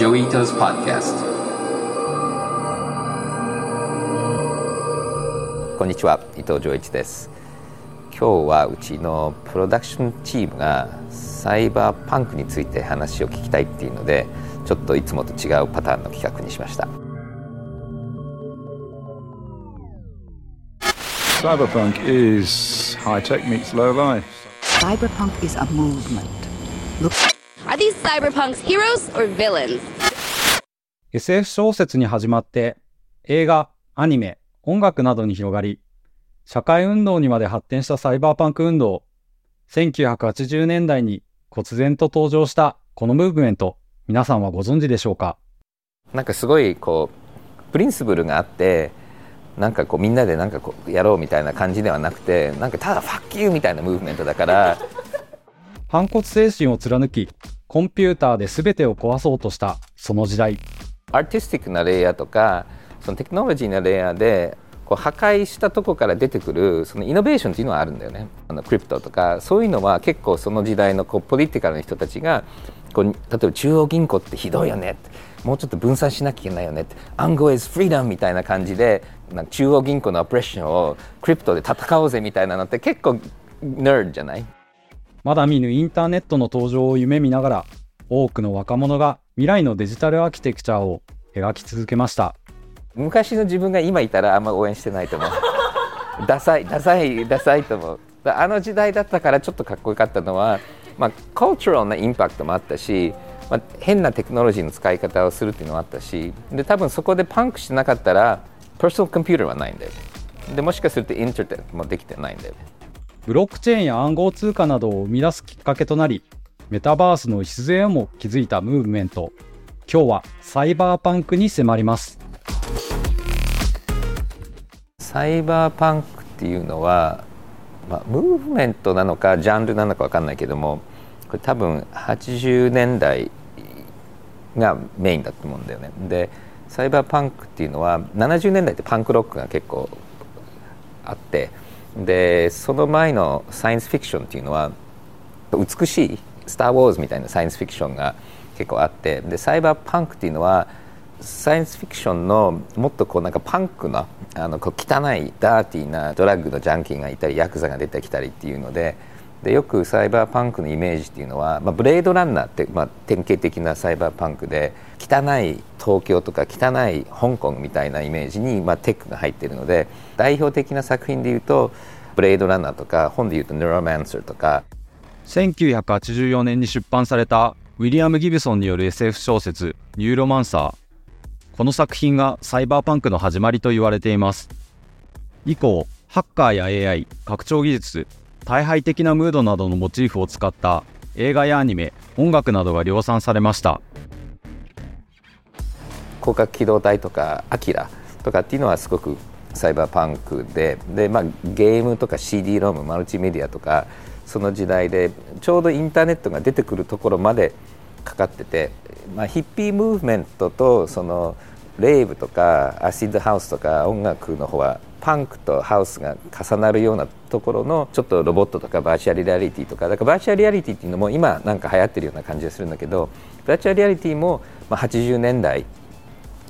Joito's Podcast こんにちは伊藤浄一です今日はうちのプロダクションチームがサイバーパンクについて話を聞きたいっていうのでちょっといつもと違うパターンの企画にしました Cyberpunk is high tech meets low life. Cyberpunk is a movement. Cyberpunks heroes or villains? SF 小説に始まって映画、アニメ、音楽などに広がり、社会運動にまで発展したサイバーパンク運動。1980年代に忽然と登場したこのムーブメント、皆さんはご存知でしょうか？なんかすごいこうプリンシプルがあってなんかこうみんなでなんかこうやろうみたいな感じではなくてなんかただ「ファッキュー」みたいなムーブメントだから反骨精神を貫き、コンピューターで全てを壊そうとしたその時代。アーティスティックなレイヤーとかそのテクノロジーなレイヤーでこう破壊したとこから出てくるそのイノベーションっていうのはあるんだよね。あのクリプトとかそういうのは結構その時代のこうポリティカルな人たちがこう例えば中央銀行ってひどいよね。ってもうちょっと分散しなきゃいけないよね。って暗号 is freedom みたいな感じでなんか中央銀行のオプレッションをクリプトで戦おうぜみたいなのって結構ナードじゃない？まだ見ぬインターネットの登場を夢見ながら、多くの若者が未来のデジタルアーキテクチャを描き続けました。昔の自分が今いたらあんま応援してないと思う。ダサいダサいダサいと思う。あの時代だったからちょっとかっこよかったのはまあコルチュラルなインパクトもあったし、まあ、変なテクノロジーの使い方をするっていうのもあったしで多分そこでパンクしてなかったらパーソナルコンピューターはないんだよでもしかするとインターネットもできてないんだよブロックチェーンや暗号通貨などを生み出すきっかけとなり、メタバースの礎をも築いたムーブメント。今日はサイバーパンクに迫ります。サイバーパンクっていうのは、まあ、ムーブメントなのかジャンルなのか分かんないけどもこれ多分80年代がメインだと思うんだよね。でサイバーパンクっていうのは70年代ってパンクロックが結構あってでその前のサイエンスフィクションっていうのは美しい「スター・ウォーズ」みたいなサイエンスフィクションが結構あってでサイバーパンクっていうのはサイエンスフィクションのもっとこうなんかパンクなあのこう汚いダーティーなドラッグのジャンキーがいたりヤクザが出てきたりっていうのででよくサイバーパンクのイメージっていうのは、まあ、ブレードランナーって、まあ、典型的なサイバーパンクで汚い東京とか汚い香港みたいなイメージに、まあ、テックが入っているので代表的な作品でいうとブレードランナーとか本でいうとネロマンサーとか。1984年に出版されたウィリアム・ギブソンによる SF 小説「ニューロマンサー」この作品がサイバーパンクの始まりと言われています。以降ハッカーや AI 拡張技術大敗的なムードなどのモチーフを使った映画やアニメ音楽などが量産されました。攻殻機動隊とかアキラとかっていうのはすごくサイバーパンクでで、まあ、ゲームとか CD ロームマルチメディアとかその時代でちょうどインターネットが出てくるところまでかかってて、まあ、ヒッピームーブメントとそのレイブとかアシッドハウスとか音楽の方はパンクとハウスが重なるようなところのちょっとロボットとかバーチャルリアリティとかだからバーチャルリアリティっていうのも今なんか流行ってるような感じがするんだけどバーチャルリアリティも80年代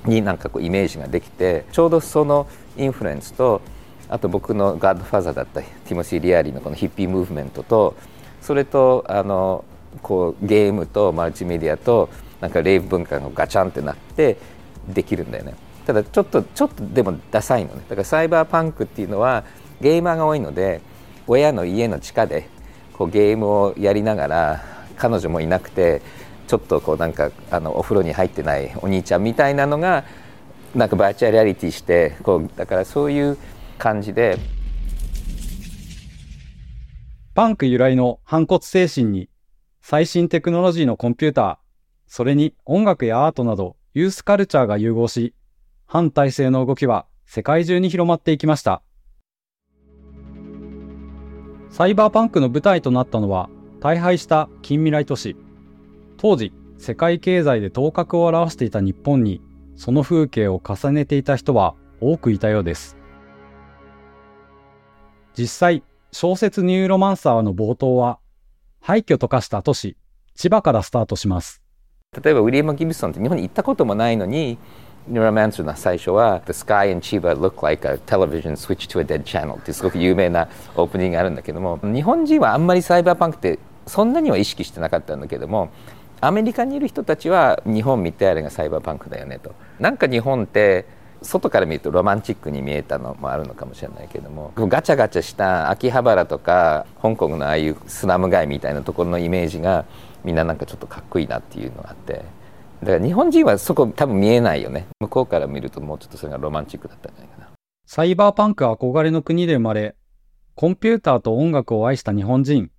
になんかこうイメージができてちょうどそのインフルエンスとあと僕のガッドファーザーだったティモシー・リアリーのこのヒッピームーブメントとそれとあのこうゲームとマルチメディアとなんかレイブ文化がガチャンってなってできるんだよね。ただちょっとちょっとでもダサいのね。だからサイバーパンクっていうのはゲーマーが多いので親の家の地下でこうゲームをやりながら彼女もいなくてちょっとこうなんかあのお風呂に入ってないお兄ちゃんみたいなのがなんかバーチャルリアリティしてこうだからそういう感じで。パンク由来の反骨精神に最新テクノロジーのコンピューター、それに音楽やアートなどユースカルチャーが融合し、反体制の動きは世界中に広まっていきました。サイバーパンクの舞台となったのは大敗した近未来都市。当時、世界経済で頭角を現していた日本に、その風景を重ねていた人は多くいたようです。実際、小説ニューロマンサーの冒頭は、廃墟と化した都市、千葉からスタートします。例えばウィリアム・ギブソンって日本に行ったこともないのに Neuromancer の最初は The sky and Chiba look like a television switch to a dead channel ってすごく有名なオープニングがあるんだけども日本人はあんまりサイバーパンクってそんなには意識してなかったんだけどもアメリカにいる人たちは日本見てあれがサイバーパンクだよねと。なんか日本って外から見るとロマンチックに見えたのもあるのかもしれないけどもガチャガチャした秋葉原とか香港のああいうスラム街みたいなところのイメージがみんななんかちょっとかっこいいなっていうのがあって。だから日本人はそこ多分見えないよね向こうから見るともうちょっとそれがロマンチックだったんじゃないかなサイバーパンク憧れの国で生まれ、コンピューターと音楽を愛した日本人。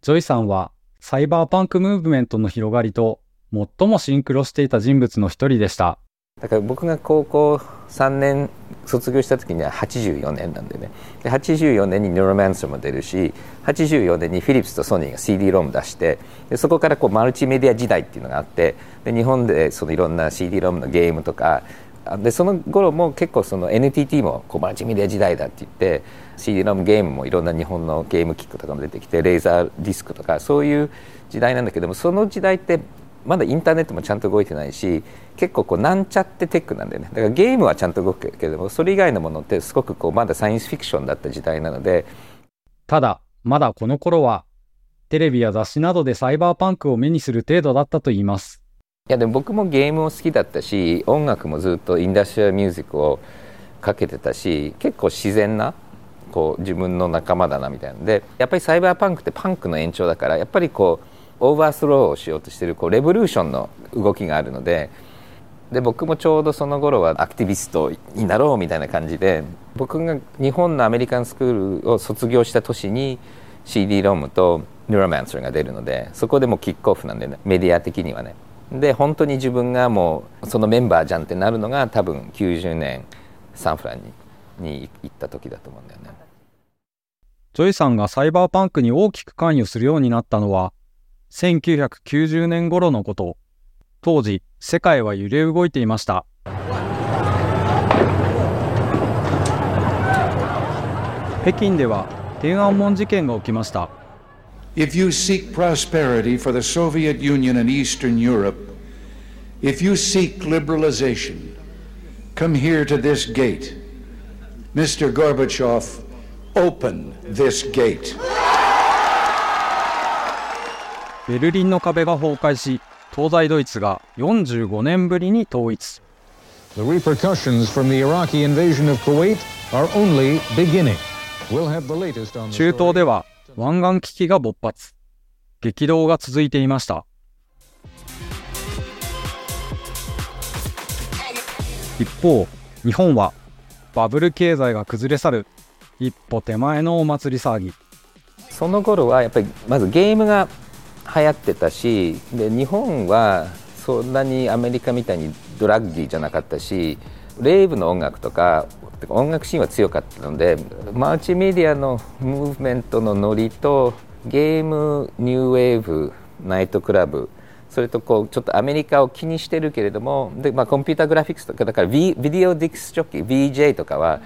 ジョイさんはサイバーパンクムーブメントの広がりと最もシンクロしていた人物の一人でした。だから僕が高校3年卒業した時には84年なんでねで84年にニューロマンサーも出るし84年にフィリップスとソニーが CD ローム出してでそこからこうマルチメディア時代っていうのがあってで日本でそのいろんな CD ロームのゲームとかでその頃も結構その NTT もこうマルチメディア時代だって言って CD ロームゲームもいろんな日本のゲームキックとかも出てきてレーザーディスクとかそういう時代なんだけどもその時代ってまだインターネットもちゃんと動いてないし結構こうなんちゃってテックなんだよね。だからゲームはちゃんと動くけどもそれ以外のものってすごくこうまだサイエンスフィクションだった時代なので。ただ、まだこの頃は、テレビや雑誌などでサイバーパンクを目にする程度だったといいます。いやでも僕もゲームを好きだったし音楽もずっとインダストリアルミュージックをかけてたし結構自然なこう自分の仲間だなみたいなのでやっぱりサイバーパンクってパンクの延長だからやっぱりこう overthrow をしようとしてるこう revolution の動きがあるのでで僕もちょうどその頃はアクティビストになろうみたいな感じで僕が日本のアメリカンスクールを卒業した年に CD ロームとニューロマンサーが出るのでそこでもキックオフなんで、ね、メディア的にはねで本当に自分がもうそのメンバーじゃんってなるのが多分90年サンフランにに行った時だと思うんだよね。ジョイさんがサイバーパンクに大きく関与するようになったのは、1990年頃のこと。当時、世界は揺れ動いていました。北京では天安門事件が起きました。If you seek prosperity for the Soviet Union and Eastern Europe, if you seek liberalization, come here to this gate. Mr. Gorbachev, open this gate. ベルリンの壁が崩壊し、東西ドイツが45年ぶりに統一。The repercussions from the Iraqi invasion of Kuwait are only beginning. 中.東では湾岸危機が勃発。激動が続いていました。一方、日本はバブル経済が崩れ去る一歩手前のお祭り騒ぎ。その頃はやっぱりまずゲームが流行ってたしで日本はそんなにアメリカみたいにドラッギーじゃなかったしレイブの音楽とか音楽シーンは強かったのでマルチメディアのムーブメントのノリとゲームニューウェーブナイトクラブそれとこうちょっとアメリカを気にしてるけれどもで、まあ、コンピューターグラフィックスとかだから、v、ビデオディクスジョッキ VJ とかは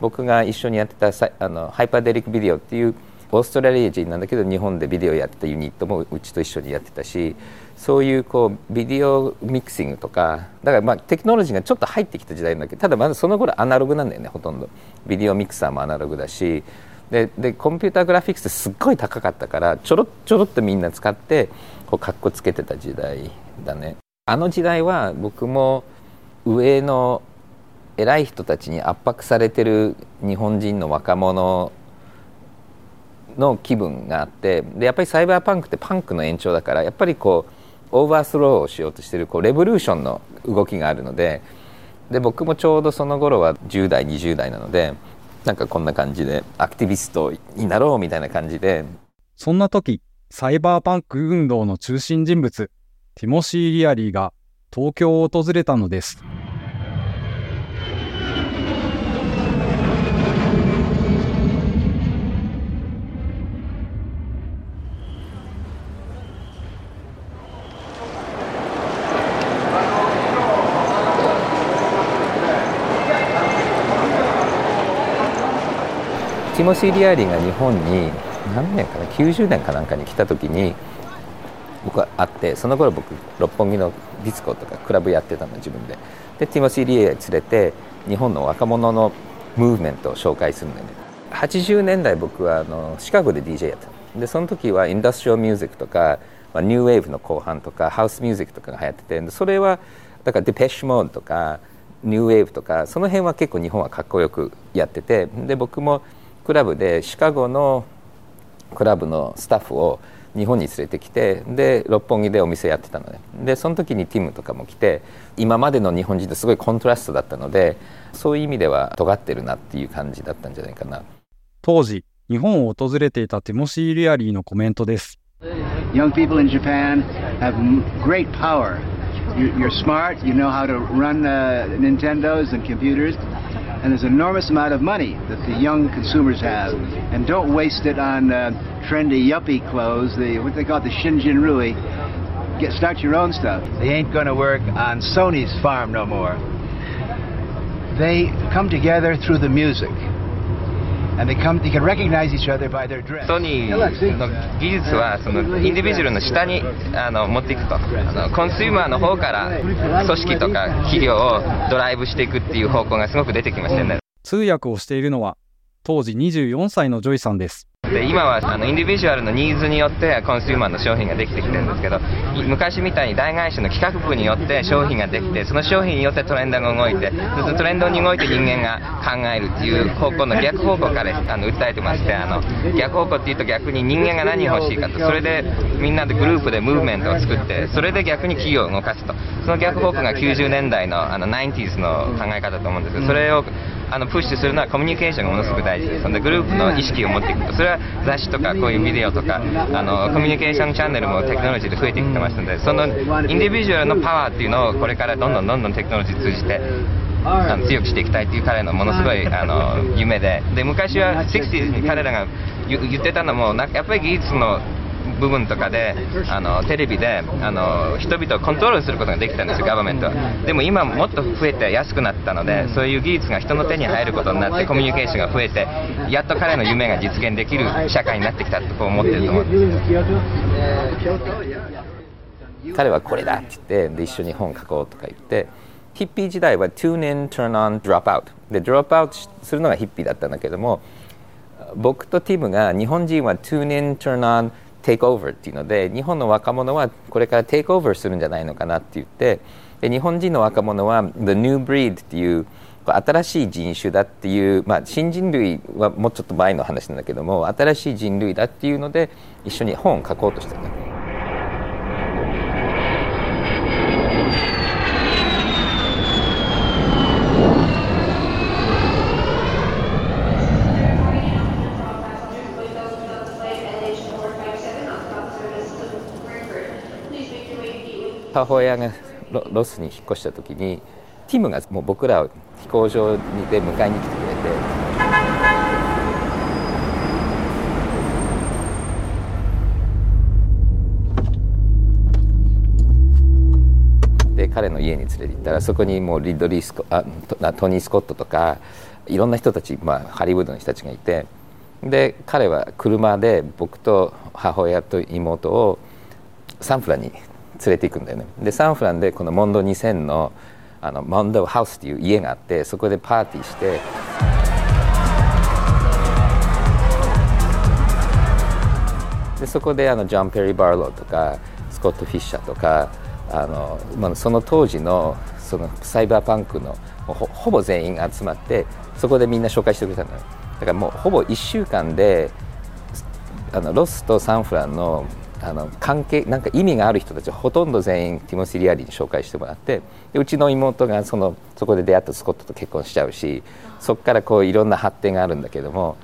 僕が一緒にやってたさあのハイパーデリックビデオっていうオーストラリア人なんだけど日本でビデオやってたユニットもうちと一緒にやってたしそういうこうビデオミキシングとかだからまあテクノロジーがちょっと入ってきた時代なんだけどただまだその頃アナログなんだよねほとんど。ビデオミクサーもアナログだし。ででコンピューターグラフィックスってすっごい高かったからちょろちょろっとみんな使ってこうかっこつけてた時代だね。あの時代は僕も上の偉い人たちに圧迫されてる日本人の若者の気分があってでやっぱりサイバーパンクってパンクの延長だからやっぱりこう overthrow をしようとしてるこう revolution の動きがあるのでで僕もちょうどその頃は10代20代なのでなんかこんな感じでアクティビストになろうみたいな感じでそんな時、サイバーパンク運動の中心人物、ティモシー・リアリーが東京を訪れたのです。ティモシー・リアリーが日本に何年かな90年かなんかに来た時に僕はあってその頃僕六本木のディスコとかクラブやってたの自分で。でティモシー・リアリー連れて日本の若者のムーブメントを紹介するんだよね。80年代僕はあのシカゴで DJ やってたでその時はインダストリアルミュージックとか、まあ、ニューウェーブの後半とかハウスミュージックとかが流行っててそれはだからデペッシュモードとかニューウェーブとかその辺は結構日本はかっこよくやっててで僕もクラブでシカゴのクラブのスタッフを日本に連れてきてで六本木でお店やってたのね。でその時にティムとかも来て今までの日本人とすごいコントラストだったのでそういう意味では尖ってるなっていう感じだったんじゃないかな。当時日本を訪れていたティモシー・リアリーのコメントです。Young people in Japan have m- great power. You, you're smart, you know how to run uh, Nintendos and computers, and there's an enormous amount of money that the young consumers have. And don't waste it on uh, trendy yuppie clothes, the what they call the Shinjin Rui. Get start your own stuff. They ain't gonna work on Sony's farm no more. They come together through the music. ソニーの技術はその individual の下にあの持っていくと。あのコンシューマーの方から組織とか企業をドライブしていくっていう方向がすごく出てきましたよね。通訳をしているのは当時24歳のジョイさんですで今はあの individual のニーズによってコンシューマーの商品ができてきてるんですけど昔みたいに大会社の企画部によって商品ができてその商品によってトレンドが動いてそのトレンドに動いて人間が考えるっていう方向の逆方向からあの訴えてましてあの逆方向っていうと逆に人間が何が欲しいかと。それでみんなでグループでムーブメントを作ってそれで逆に企業を動かすと。その逆方向が90年代のあの 90s の考え方だと思うんですけどそれをあのプッシュするのはコミュニケーションがものすごく大事。ですのでグループの意識を持っていくと。それは雑誌とかこういうビデオとかあのコミュニケーションチャンネルもテクノロジーで増えてきてますのでそのインディビジュアルのパワーっていうのをこれからどんどんどんどんテクノロジー通じてあの強くしていきたいという彼のものすごいあの夢で。で昔は 60s に彼らが言言ってたのもなんかやっぱり技術の部分とかであのテレビであの人々をコントロールすることができたんですよガバメントは。でも今もっと増えて安くなったのでそういう技術が人の手に入ることになってコミュニケーションが増えてやっと彼の夢が実現できる社会になってきたとこう思ってると思うんです彼はこれだって言ってで一緒に本書こうとか言ってヒッピー時代は tune in, turn on, drop out で drop out するのがヒッピーだったんだけども僕とティムが日本人は tune in, turn on, take over っていうので日本の若者はこれからテイクオーバーするんじゃないのかなって言ってで日本人の若者は the new breed っていう新しい人種だっていう、まあ、新人類はもうちょっと前の話なんだけども新しい人類だっていうので一緒に本を書こうとしてるね。母親がロスに引っ越した時にティムがもう僕らを飛行場にで迎えに来てくれてで彼の家に連れて行ったらそこにもうリッドリースコあトトニー・スコットとかいろんな人たち、まあ、ハリウッドの人たちがいてで彼は車で僕と母親と妹をサンフランに連れて行くんだよね。でサンフランでこのモンド2000のあのモンドハウスっていう家があってそこでパーティーしてでそこであのジョン・ペリー・バーローとかスコット・フィッシャーとかあの、まあ、その当時のそのサイバーパンクのほぼ全員集まってそこでみんな紹介してくれたのよ。だからもうほぼ1週間であのロスとサンフランのあの関係なんか意味がある人たちほとんど全員ティモシー・リアリーに紹介してもらってでうちの妹がそのそこで出会ったスコットと結婚しちゃうしそこからこういろんな発展があるんだけども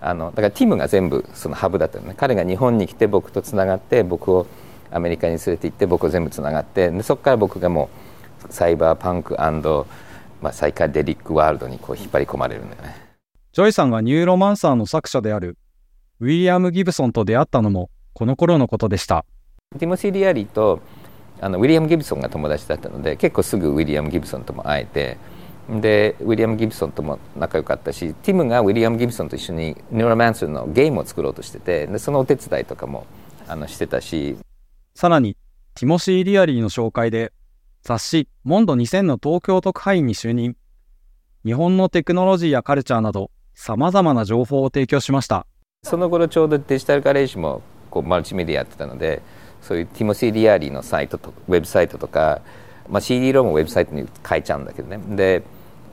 あのだからティムが全部そのハブだったのね彼が日本に来て僕とつながって僕をアメリカに連れて行って僕を全部つながってでそこから僕がもうサイバーパンクまあ、 psychedelic world にこう引っ張り込まれるんだよね。ジョイさんがニューロマンサーの作者であるウィリアム・ギブソンと出会ったのもこの頃のことでした。ティモシー・リアリーとあのウィリアム・ギブソンが友達だったので結構すぐウィリアム・ギブソンとも会えてでウィリアム・ギブソンとも仲良かったしティムがウィリアム・ギブソンと一緒にニューロマンサーのゲームを作ろうとしててでそのお手伝いとかもあのしてたしさらに、ティモシー・リアリーの紹介で、雑誌モンド2000の東京特派員に就任。日本のテクノロジーやカルチャーなど、様々な情報を提供しました。その頃ちょうどデジタルガレージもこうマルチメディアやってたので、そういうティモシー・リアリーのサイトとウェブサイトとか、まあ、CD ローもウェブサイトに書いちゃうんだけどね。で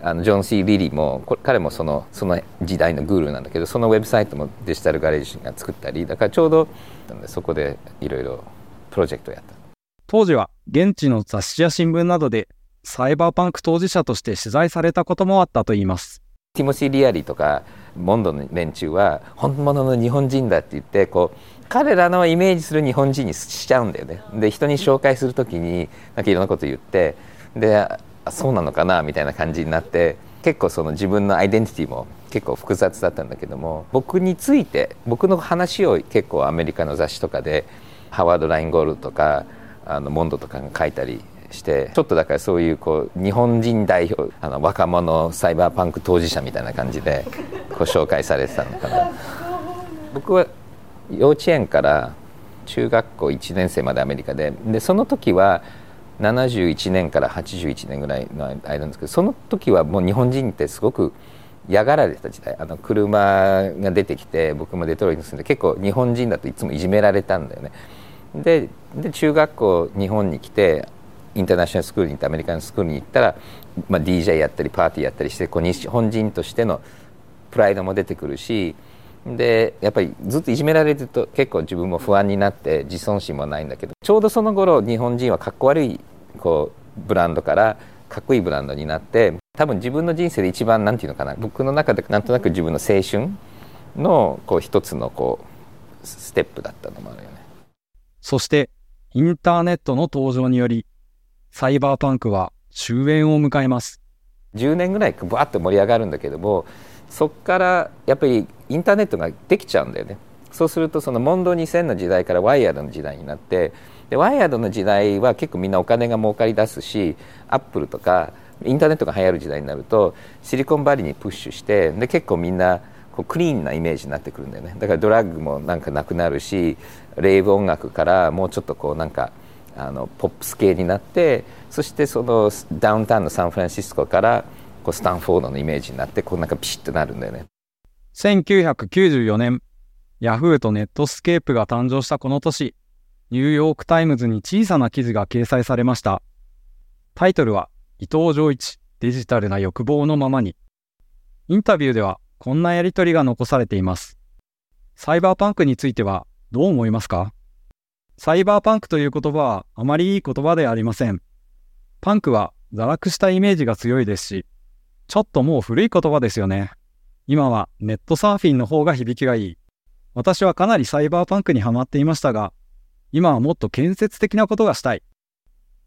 あのジョン・シー・リリーも彼もそのその時代のグールなんだけどそのウェブサイトもデジタルガレージが作ったりだからちょうどそこでいろいろプロジェクトをやった当時は現地の雑誌や新聞などでサイバーパンク当事者として取材されたこともあったといいますティモシー・リアリーとかモンドの連中は本物の日本人だって言ってこう彼らのイメージする日本人にしちゃうんだよね。で人に紹介する時になんかいろんなこと言ってでそうなのかなみたいな感じになって結構その自分のアイデンティティも結構複雑だったんだけども僕について僕の話を結構アメリカの雑誌とかでハワード・ラインゴールとかあのモンドとかが書いたりしてちょっとだからそういうこう日本人代表あの若者サイバーパンク当事者みたいな感じでこう紹介されてたのかな僕は幼稚園から中学校1年生までアメリカででその時は71年から81年ぐらいの間なんですけどその時はもう日本人ってすごく嫌がられてた時代あの車が出てきて僕もデトロイトに住んで結構日本人だといつもいじめられたんだよね。で中学校日本に来てインターナショナルスクールに行ってアメリカンスクールに行ったら、まあ、DJ やったりパーティーやったりしてこう日本人としてのプライドも出てくるしでやっぱりずっといじめられてると結構自分も不安になって自尊心もないんだけどちょうどその頃日本人はかっこ悪いこうブランドからかっこいいブランドになって多分自分の人生で一番なんていうのかな僕の中でなんとなく自分の青春のこう一つのこうステップだったのもあるよね。そしてインターネットの登場によりサイバーパンクは終焉を迎えます。10年ぐらいバーッと盛り上がるんだけどもそこからやっぱりインターネットができちゃうんだよねそうするとそのモンド2000の時代からワイヤードの時代になってでワイヤードの時代は結構みんなお金が儲かり出すしアップルとかインターネットが流行る時代になるとシリコンバリーにプッシュしてで結構みんなこうクリーンなイメージになってくるんだよねだからドラッグもなんかなくなるしレイブ音楽からもうちょっとこうなんかあのポップス系になってそしてそのダウンタウンのサンフランシスコからこうスタンフォードのイメージになってこうなんかピシッとなるんだよね。1994年、ヤフーとネットスケープが誕生したこの年、ニューヨークタイムズに小さな記事が掲載されました。タイトルは、伊藤浄一、デジタルな欲望のままに。インタビューでは、こんなやりとりが残されています。サイバーパンクについては、どう思いますか？サイバーパンクという言葉はあまりいい言葉ではありません。パンクは堕落したイメージが強いですし、ちょっともう古い言葉ですよね。今はネットサーフィンの方が響きがいい。私はかなりサイバーパンクにはまっていましたが、今はもっと建設的なことがしたい。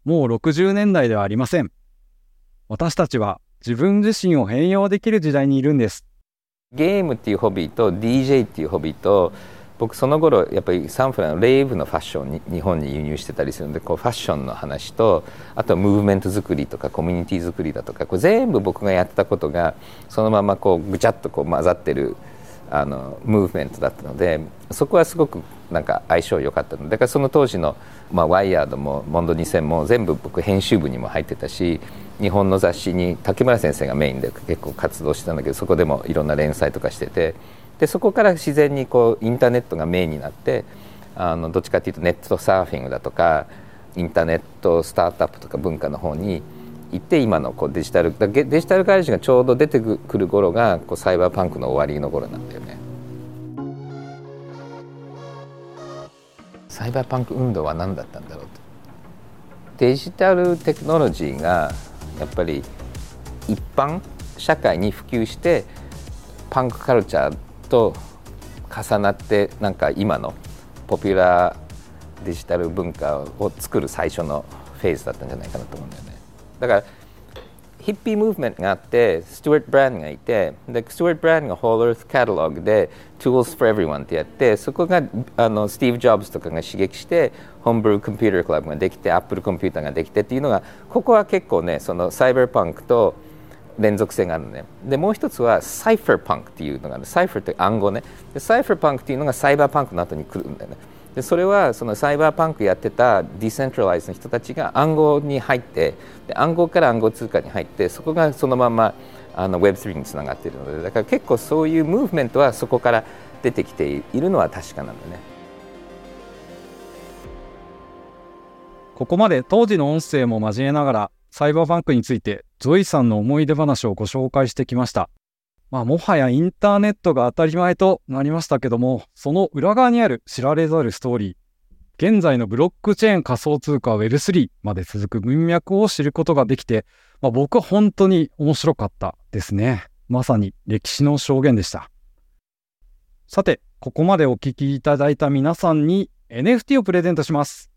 もう60年代ではありません。私たちは自分自身を変容できる時代にいるんです。ゲームっていうホビーと DJ っていうホビーと僕その頃やっぱりサンフランのレイブのファッションに日本に輸入してたりするんでこうファッションの話とあとはムーブメント作りとかコミュニティ作りだとかこれ全部僕がやってたことがそのままこうぐちゃっとこう混ざってるあのムーブメントだったのでそこはすごくなんか相性良かったのでだからその当時の、まあ、ワイヤードもモンド2000も全部僕編集部にも入ってたし日本の雑誌に竹村先生がメインで結構活動してたんだけどそこでもいろんな連載とかしてて。でそこから自然にこうインターネットがメインになってあのどっちかっていうとネットサーフィングだとかインターネットスタートアップとか文化の方に行って今のこうデジタルデジタルガレージがちょうど出てくる頃がこうサイバーパンクの終わりの頃なんだよね。サイバーパンク運動は何だったんだろうと。デジタルテクノロジーがやっぱり一般社会に普及してパンクカルチャーと重なってなんか今のポピュラーデジタル文化を作る最初のフェーズだったんじゃないかなと思うんだよね。だからヒッピームーブメントがあってスチュワート・ブランがいてでスチュワート・ブランが Whole Earth Catalog で Tools for Everyone ってやってそこがあのスティーブ・ジョブズとかが刺激してホームブルーコンピュータークラブができてアップルコンピューターができてっていうのがここは結構ねそのサイバーパンクと連続性があるのね。でもう一つはサイファーパンクっていうのがある。サイファーって暗号ね。でサイファーパンクっていうのがサイバーパンクの後に来るんだよね。でそれはそのサイバーパンクやってた decentralize の人たちが暗号に入ってで暗号から暗号通貨に入ってそこがそのままあの Web3 につながっているのでだから結構そういうムーブメントはそこから出てきているのは確かなんだね。ここまで当時の音声も交えながらサイバーパンクについてゾイさんの思い出話をご紹介してきました。まあ、もはやインターネットが当たり前となりましたけども、その裏側にある知られざるストーリー、現在のブロックチェーン仮想通貨 Web3 まで続く文脈を知ることができて、まあ、僕は本当に面白かったですね。まさに歴史の証言でした。さて、ここまでお聞きいただいた皆さんに NFT をプレゼントします。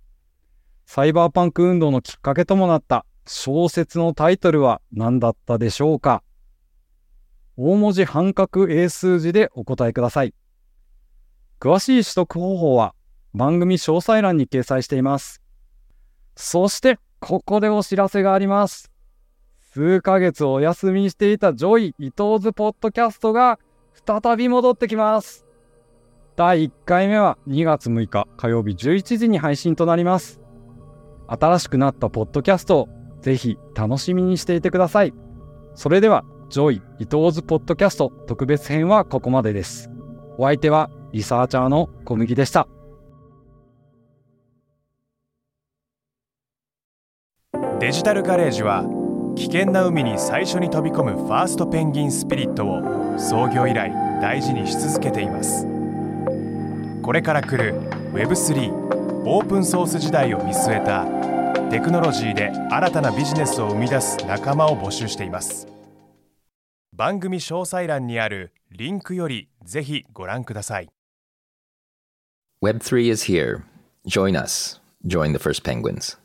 サイバーパンク運動のきっかけともなった小説のタイトルは何だったでしょうか？大文字半角英数字でお答えください。詳しい取得方法は番組詳細欄に掲載しています。そして、ここでお知らせがあります。数ヶ月お休みしていた Joi Ito's Podcast が再び戻ってきます。第1回目は2月6日火曜日11時に配信となります。新しくなったポッドキャストをぜひ楽しみにしていてください。それでは Joi Ito's Podcast 特別編はここまでです。お相手はリサーチャーの小麦でした。デジタルガレージは危険な海に最初に飛び込むファーストペンギンスピリットを創業以来大事にし続けていますこれから来る Web3 オープンソース時代を見据えたテクノロジーで新たなビジネスを生み出す仲間を募集しています番組詳細欄にあるリンクよりぜひご覧ください。Web3 is here. Join us. Join the first penguins.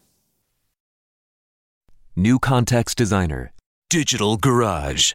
New Context Designer. Digital Garage.